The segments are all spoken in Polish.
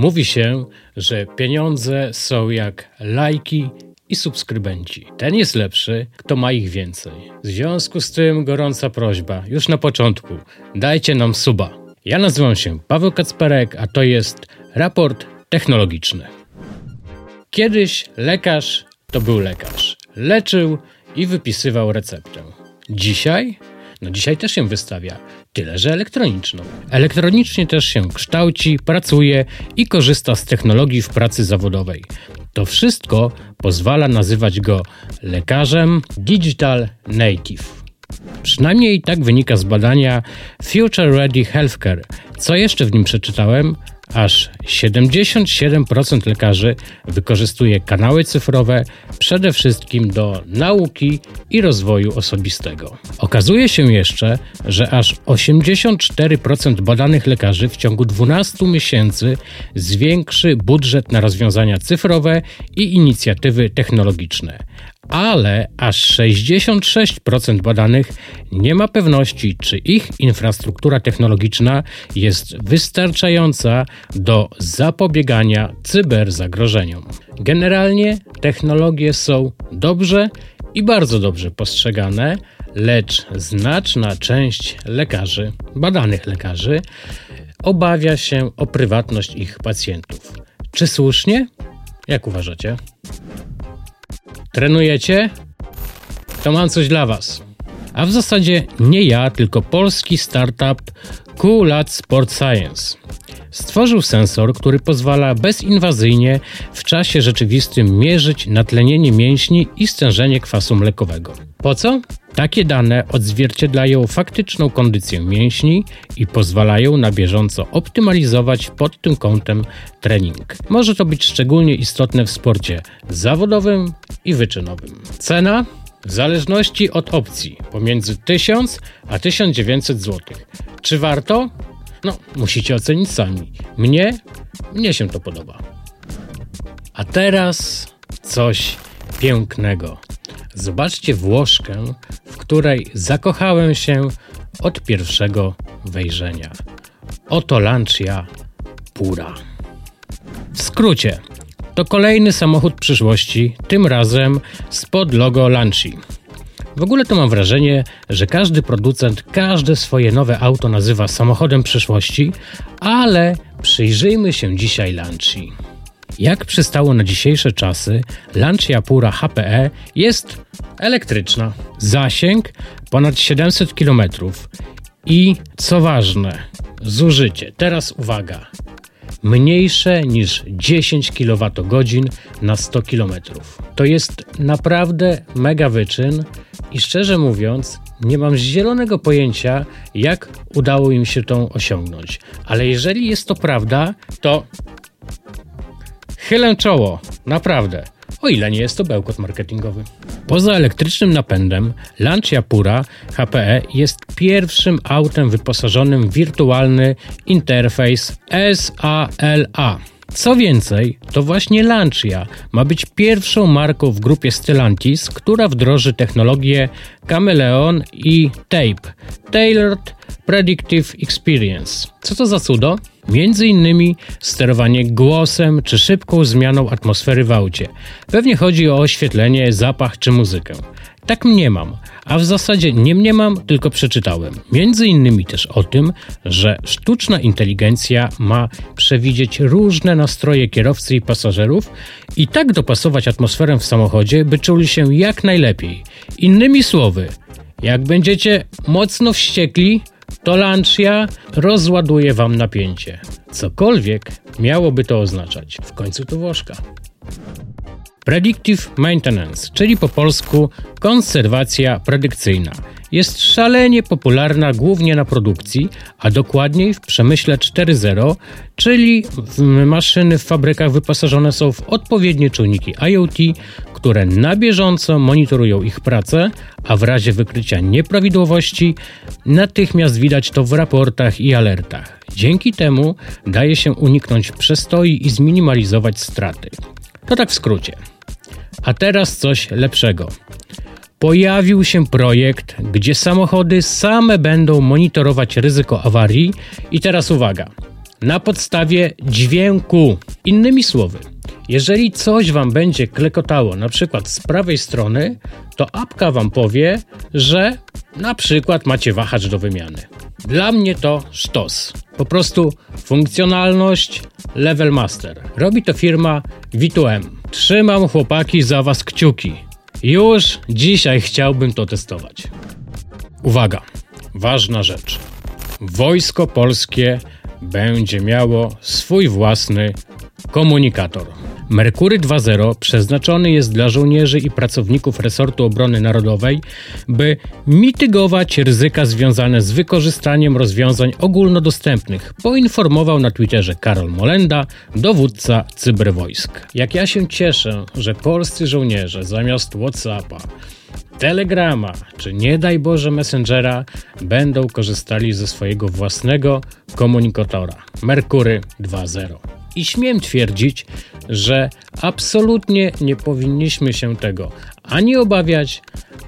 Mówi się, że pieniądze są jak lajki i subskrybenci. Ten jest lepszy, kto ma ich więcej. W związku z tym gorąca prośba, już na początku, dajcie nam suba. Ja nazywam się Paweł Kacperek, a to jest raport technologiczny. Kiedyś lekarz to był lekarz. Leczył i wypisywał receptę. Dzisiaj? No dzisiaj też się wystawia, tyle że elektroniczną. Elektronicznie też się kształci, pracuje i korzysta z technologii w pracy zawodowej. To wszystko pozwala nazywać go lekarzem Digital Native. Przynajmniej tak wynika z badania Future Ready Healthcare. Co jeszcze w nim przeczytałem? Aż 77% lekarzy wykorzystuje kanały cyfrowe przede wszystkim do nauki i rozwoju osobistego. Okazuje się jeszcze, że aż 84% badanych lekarzy w ciągu 12 miesięcy zwiększy budżet na rozwiązania cyfrowe i inicjatywy technologiczne ale aż 66% badanych nie ma pewności, czy ich infrastruktura technologiczna jest wystarczająca do zapobiegania cyberzagrożeniom. Generalnie technologie są dobrze i bardzo dobrze postrzegane, lecz znaczna część lekarzy, badanych lekarzy, obawia się o prywatność ich pacjentów. Czy słusznie? Jak uważacie? Trenujecie? To mam coś dla Was. A w zasadzie nie ja, tylko polski startup QLAT Sport Science. Stworzył sensor, który pozwala bezinwazyjnie w czasie rzeczywistym mierzyć natlenienie mięśni i stężenie kwasu mlekowego. Po co? Takie dane odzwierciedlają faktyczną kondycję mięśni i pozwalają na bieżąco optymalizować pod tym kątem trening. Może to być szczególnie istotne w sporcie zawodowym i wyczynowym. Cena? W zależności od opcji pomiędzy 1000 a 1900 zł. Czy warto? No, musicie ocenić sami. Mnie? Mnie się to podoba. A teraz coś pięknego. Zobaczcie Włoszkę, w której zakochałem się od pierwszego wejrzenia. Oto Lancia Pura. W skrócie, to kolejny samochód przyszłości, tym razem spod logo Lanci. W ogóle to mam wrażenie, że każdy producent każde swoje nowe auto nazywa samochodem przyszłości, ale przyjrzyjmy się dzisiaj Lanci. Jak przystało na dzisiejsze czasy, Lancia Pura HPE jest elektryczna. Zasięg ponad 700 km i co ważne, zużycie. Teraz uwaga. Mniejsze niż 10 kWh na 100 km. To jest naprawdę mega wyczyn i szczerze mówiąc, nie mam zielonego pojęcia, jak udało im się to osiągnąć. Ale jeżeli jest to prawda, to Chylę czoło, naprawdę. O ile nie jest to bełkot marketingowy. Poza elektrycznym napędem, Lancia Pura HPE jest pierwszym autem wyposażonym w wirtualny interfejs SALA. Co więcej, to właśnie Lancia ma być pierwszą marką w grupie Stellantis, która wdroży technologię Chameleon i TAPE Tailored Predictive Experience. Co to za cudo? Między innymi sterowanie głosem czy szybką zmianą atmosfery w aucie. Pewnie chodzi o oświetlenie, zapach czy muzykę. Tak mniemam, a w zasadzie nie mniemam, tylko przeczytałem. Między innymi też o tym, że sztuczna inteligencja ma przewidzieć różne nastroje kierowcy i pasażerów i tak dopasować atmosferę w samochodzie, by czuli się jak najlepiej. Innymi słowy, jak będziecie mocno wściekli, to Lancia rozładuje wam napięcie. Cokolwiek miałoby to oznaczać. W końcu to Włoszka. Predictive Maintenance, czyli po polsku konserwacja predykcyjna, jest szalenie popularna głównie na produkcji, a dokładniej w przemyśle 4.0, czyli maszyny w fabrykach wyposażone są w odpowiednie czujniki IoT, które na bieżąco monitorują ich pracę, a w razie wykrycia nieprawidłowości natychmiast widać to w raportach i alertach. Dzięki temu daje się uniknąć przestoi i zminimalizować straty. To tak w skrócie. A teraz coś lepszego. Pojawił się projekt, gdzie samochody same będą monitorować ryzyko awarii i teraz uwaga. na podstawie dźwięku. Innymi słowy, jeżeli coś wam będzie klekotało, na przykład z prawej strony, to apka wam powie, że na przykład macie wahacz do wymiany. Dla mnie to sztos. Po prostu funkcjonalność level master. Robi to firma V2M. Trzymam chłopaki za was kciuki. Już dzisiaj chciałbym to testować. Uwaga, ważna rzecz. Wojsko polskie będzie miało swój własny komunikator. Merkury 2.0 przeznaczony jest dla żołnierzy i pracowników resortu obrony narodowej, by mitygować ryzyka związane z wykorzystaniem rozwiązań ogólnodostępnych, poinformował na Twitterze Karol Molenda, dowódca cyberwojsk. Jak ja się cieszę, że polscy żołnierze zamiast WhatsAppa Telegrama, czy nie daj Boże Messengera, będą korzystali ze swojego własnego komunikatora Merkury 2.0. I śmiem twierdzić, że absolutnie nie powinniśmy się tego ani obawiać,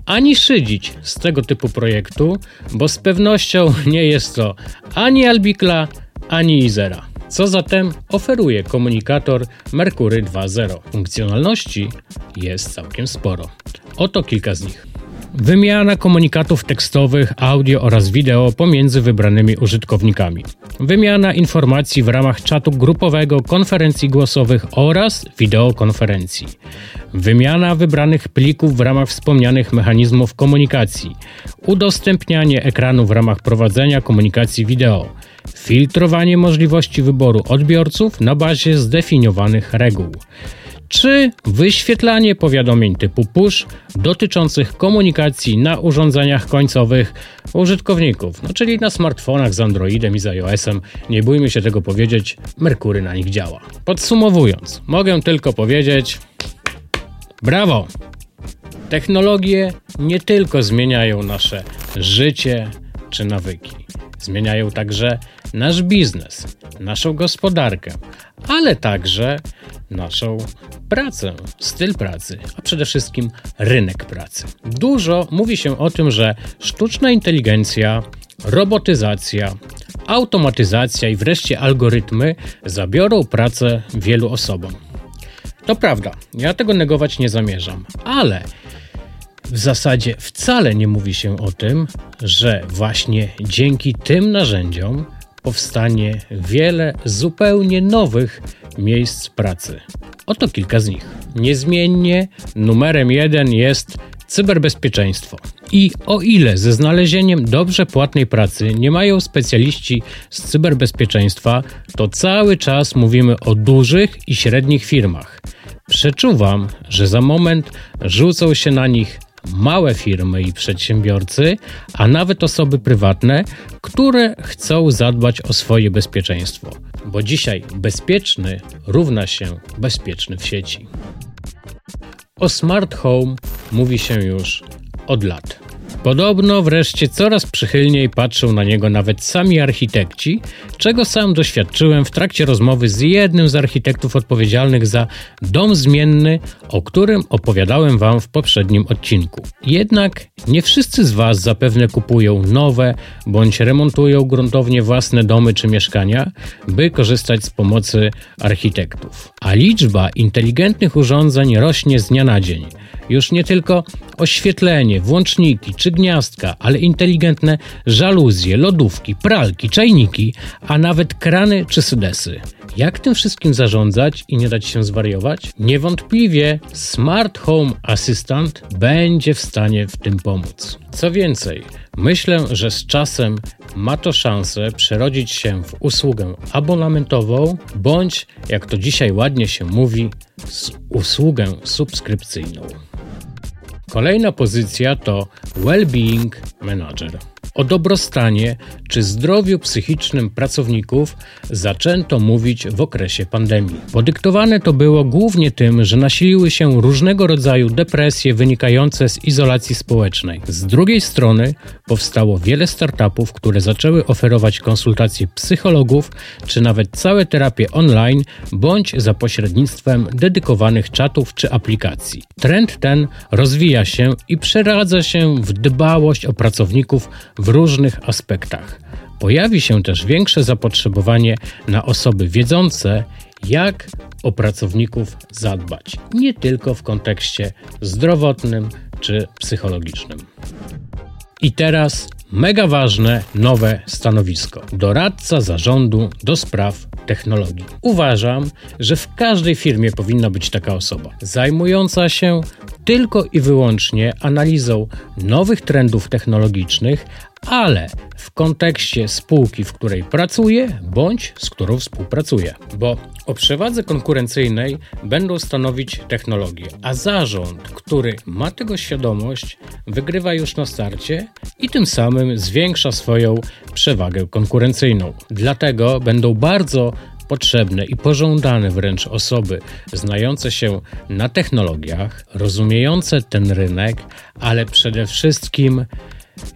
ani szydzić z tego typu projektu, bo z pewnością nie jest to ani Albikla, ani Izera. Co zatem oferuje komunikator Merkury 2.0? Funkcjonalności jest całkiem sporo. Oto kilka z nich. Wymiana komunikatów tekstowych, audio oraz wideo pomiędzy wybranymi użytkownikami. Wymiana informacji w ramach czatu grupowego, konferencji głosowych oraz wideokonferencji. Wymiana wybranych plików w ramach wspomnianych mechanizmów komunikacji. Udostępnianie ekranu w ramach prowadzenia komunikacji wideo. Filtrowanie możliwości wyboru odbiorców na bazie zdefiniowanych reguł czy wyświetlanie powiadomień typu push dotyczących komunikacji na urządzeniach końcowych użytkowników, no czyli na smartfonach z Androidem i z iOS-em. Nie bójmy się tego powiedzieć, Merkury na nich działa. Podsumowując, mogę tylko powiedzieć: brawo! Technologie nie tylko zmieniają nasze życie czy nawyki, zmieniają także nasz biznes, naszą gospodarkę, ale także naszą pracę, styl pracy, a przede wszystkim rynek pracy. Dużo mówi się o tym, że sztuczna inteligencja, robotyzacja, automatyzacja i wreszcie algorytmy zabiorą pracę wielu osobom. To prawda, ja tego negować nie zamierzam, ale w zasadzie wcale nie mówi się o tym, że właśnie dzięki tym narzędziom powstanie wiele zupełnie nowych miejsc pracy. Oto kilka z nich. Niezmiennie numerem jeden jest cyberbezpieczeństwo. I o ile ze znalezieniem dobrze płatnej pracy nie mają specjaliści z cyberbezpieczeństwa, to cały czas mówimy o dużych i średnich firmach. Przeczuwam, że za moment rzucą się na nich małe firmy i przedsiębiorcy, a nawet osoby prywatne, które chcą zadbać o swoje bezpieczeństwo. Bo dzisiaj bezpieczny równa się bezpieczny w sieci. O smart home mówi się już od lat. Podobno wreszcie coraz przychylniej patrzą na niego nawet sami architekci, czego sam doświadczyłem w trakcie rozmowy z jednym z architektów odpowiedzialnych za dom zmienny, o którym opowiadałem Wam w poprzednim odcinku. Jednak nie wszyscy z Was zapewne kupują nowe bądź remontują gruntownie własne domy czy mieszkania, by korzystać z pomocy architektów. A liczba inteligentnych urządzeń rośnie z dnia na dzień. Już nie tylko oświetlenie, włączniki czy gniazdka, ale inteligentne żaluzje, lodówki, pralki, czajniki, a nawet krany czy sydesy. Jak tym wszystkim zarządzać i nie dać się zwariować? Niewątpliwie Smart Home Assistant będzie w stanie w tym pomóc. Co więcej, myślę, że z czasem ma to szansę przerodzić się w usługę abonamentową, bądź, jak to dzisiaj ładnie się mówi, usługę subskrypcyjną. Kolejna pozycja to Well-Being Manager. O dobrostanie czy zdrowiu psychicznym pracowników zaczęto mówić w okresie pandemii. Podyktowane to było głównie tym, że nasiliły się różnego rodzaju depresje wynikające z izolacji społecznej. Z drugiej strony powstało wiele startupów, które zaczęły oferować konsultacje psychologów czy nawet całe terapie online bądź za pośrednictwem dedykowanych czatów czy aplikacji. Trend ten rozwija się i przeradza się w dbałość o pracowników w różnych aspektach. pojawi się też większe zapotrzebowanie na osoby wiedzące, jak o pracowników zadbać, nie tylko w kontekście zdrowotnym czy psychologicznym. I teraz mega ważne nowe stanowisko doradca zarządu do spraw technologii. Uważam, że w każdej firmie powinna być taka osoba, zajmująca się tylko i wyłącznie analizą nowych trendów technologicznych, ale w kontekście spółki, w której pracuje bądź z którą współpracuje. Bo o przewadze konkurencyjnej będą stanowić technologie, a zarząd, który ma tego świadomość, wygrywa już na starcie i tym samym zwiększa swoją przewagę konkurencyjną. Dlatego będą bardzo potrzebne i pożądane wręcz osoby znające się na technologiach, rozumiejące ten rynek, ale przede wszystkim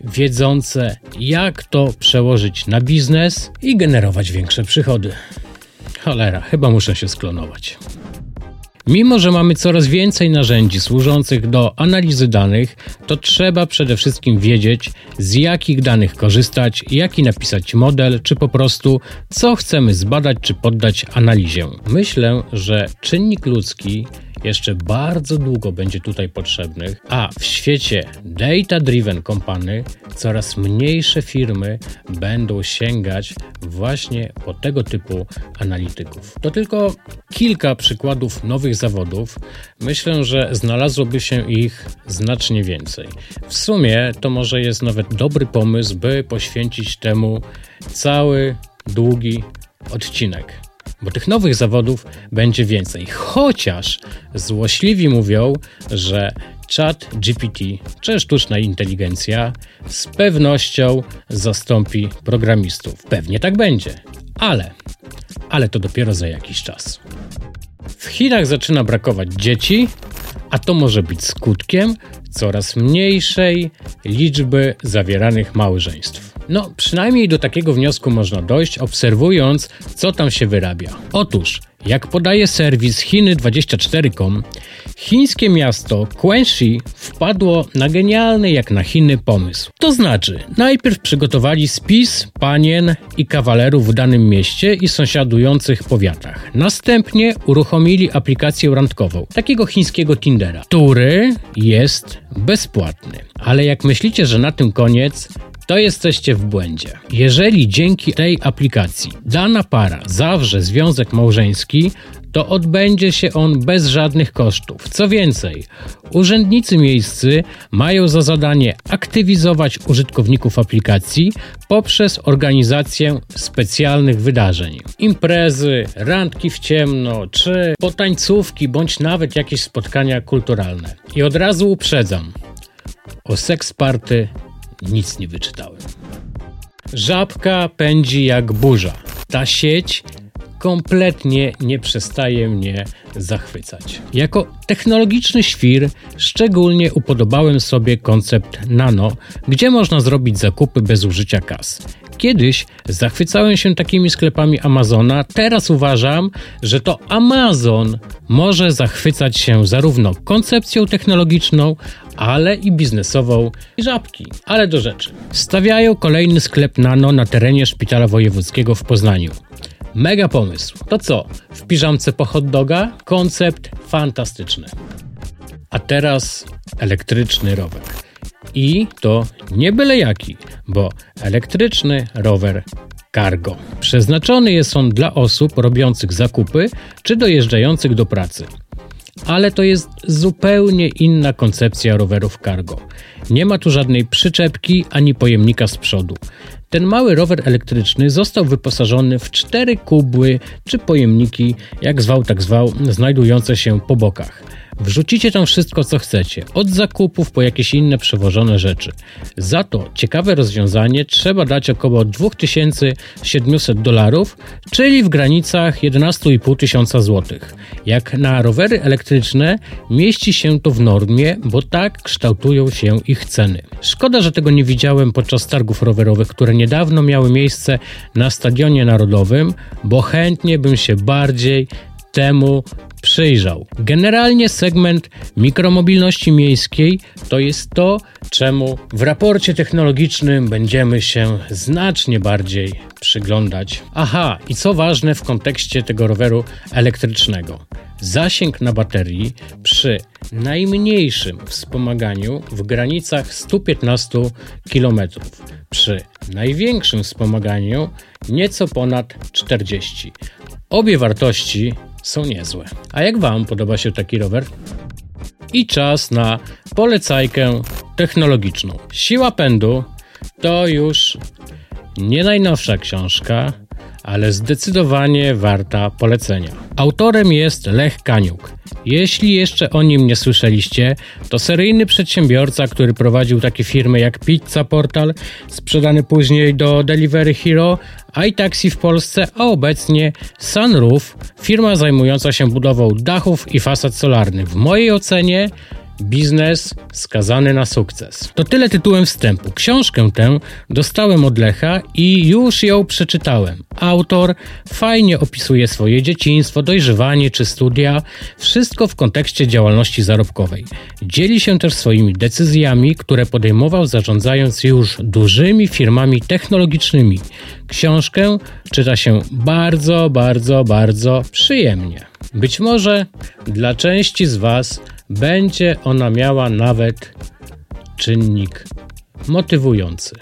wiedzące, jak to przełożyć na biznes i generować większe przychody. Cholera, chyba muszę się sklonować. Mimo, że mamy coraz więcej narzędzi służących do analizy danych, to trzeba przede wszystkim wiedzieć, z jakich danych korzystać, jaki napisać model, czy po prostu co chcemy zbadać czy poddać analizie. Myślę, że czynnik ludzki jeszcze bardzo długo będzie tutaj potrzebnych, a w świecie data-driven company coraz mniejsze firmy będą sięgać właśnie po tego typu analityków. To tylko kilka przykładów nowych zawodów. Myślę, że znalazłoby się ich znacznie więcej. W sumie to może jest nawet dobry pomysł, by poświęcić temu cały długi odcinek bo tych nowych zawodów będzie więcej. Chociaż złośliwi mówią, że chat GPT czy sztuczna inteligencja z pewnością zastąpi programistów. Pewnie tak będzie, ale, ale to dopiero za jakiś czas. W Chinach zaczyna brakować dzieci, a to może być skutkiem coraz mniejszej liczby zawieranych małżeństw. No, przynajmniej do takiego wniosku można dojść, obserwując, co tam się wyrabia. Otóż, jak podaje serwis Chiny24.com, chińskie miasto Quenshi wpadło na genialny jak na Chiny pomysł. To znaczy, najpierw przygotowali spis panien i kawalerów w danym mieście i sąsiadujących powiatach. Następnie uruchomili aplikację randkową, takiego chińskiego Tindera, który jest bezpłatny. Ale jak myślicie, że na tym koniec, to jesteście w błędzie. Jeżeli dzięki tej aplikacji dana para zawrze związek małżeński, to odbędzie się on bez żadnych kosztów. Co więcej, urzędnicy miejscy mają za zadanie aktywizować użytkowników aplikacji poprzez organizację specjalnych wydarzeń. Imprezy, randki w ciemno, czy potańcówki, bądź nawet jakieś spotkania kulturalne. I od razu uprzedzam, o seks party nic nie wyczytałem. Żabka pędzi jak burza. Ta sieć kompletnie nie przestaje mnie zachwycać. Jako technologiczny świr szczególnie upodobałem sobie koncept nano, gdzie można zrobić zakupy bez użycia kas. Kiedyś zachwycałem się takimi sklepami Amazona, teraz uważam, że to Amazon może zachwycać się zarówno koncepcją technologiczną, ale i biznesową i żabki. Ale do rzeczy. Stawiają kolejny sklep Nano na terenie Szpitala Wojewódzkiego w Poznaniu. Mega pomysł. To co? W piżamce po hot doga? Koncept fantastyczny. A teraz elektryczny rower. I to nie byle jaki, bo elektryczny rower cargo. Przeznaczony jest on dla osób robiących zakupy czy dojeżdżających do pracy. Ale to jest zupełnie inna koncepcja rowerów cargo. Nie ma tu żadnej przyczepki ani pojemnika z przodu. Ten mały rower elektryczny został wyposażony w cztery kubły czy pojemniki, jak zwał tak zwał, znajdujące się po bokach. Wrzucicie tam wszystko, co chcecie, od zakupów po jakieś inne przewożone rzeczy. Za to ciekawe rozwiązanie trzeba dać około 2700 dolarów, czyli w granicach 11,5 tysiąca złotych. Jak na rowery elektryczne mieści się to w normie, bo tak kształtują się ich ceny. Szkoda, że tego nie widziałem podczas targów rowerowych, które niedawno miały miejsce na Stadionie Narodowym, bo chętnie bym się bardziej temu przyjrzał. Generalnie segment mikromobilności miejskiej to jest to, czemu w raporcie technologicznym będziemy się znacznie bardziej przyglądać. Aha, i co ważne w kontekście tego roweru elektrycznego. Zasięg na baterii przy najmniejszym wspomaganiu w granicach 115 km, przy największym wspomaganiu nieco ponad 40. Obie wartości są niezłe. A jak Wam podoba się taki rower? I czas na polecajkę technologiczną. Siła pędu to już nie najnowsza książka, ale zdecydowanie warta polecenia. Autorem jest Lech Kaniuk. Jeśli jeszcze o nim nie słyszeliście, to seryjny przedsiębiorca, który prowadził takie firmy jak Pizza Portal, sprzedany później do Delivery Hero, iTaxi w Polsce, a obecnie Sunroof, firma zajmująca się budową dachów i fasad solarnych. W mojej ocenie Biznes skazany na sukces. To tyle tytułem wstępu. Książkę tę dostałem od Lecha i już ją przeczytałem. Autor fajnie opisuje swoje dzieciństwo, dojrzewanie czy studia, wszystko w kontekście działalności zarobkowej. Dzieli się też swoimi decyzjami, które podejmował zarządzając już dużymi firmami technologicznymi. Książkę czyta się bardzo, bardzo, bardzo przyjemnie. Być może dla części z Was będzie ona miała nawet czynnik motywujący.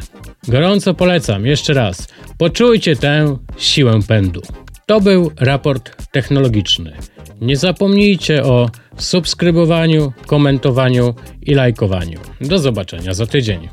Gorąco polecam jeszcze raz. Poczujcie tę siłę pędu. To był raport technologiczny. Nie zapomnijcie o subskrybowaniu, komentowaniu i lajkowaniu. Do zobaczenia za tydzień.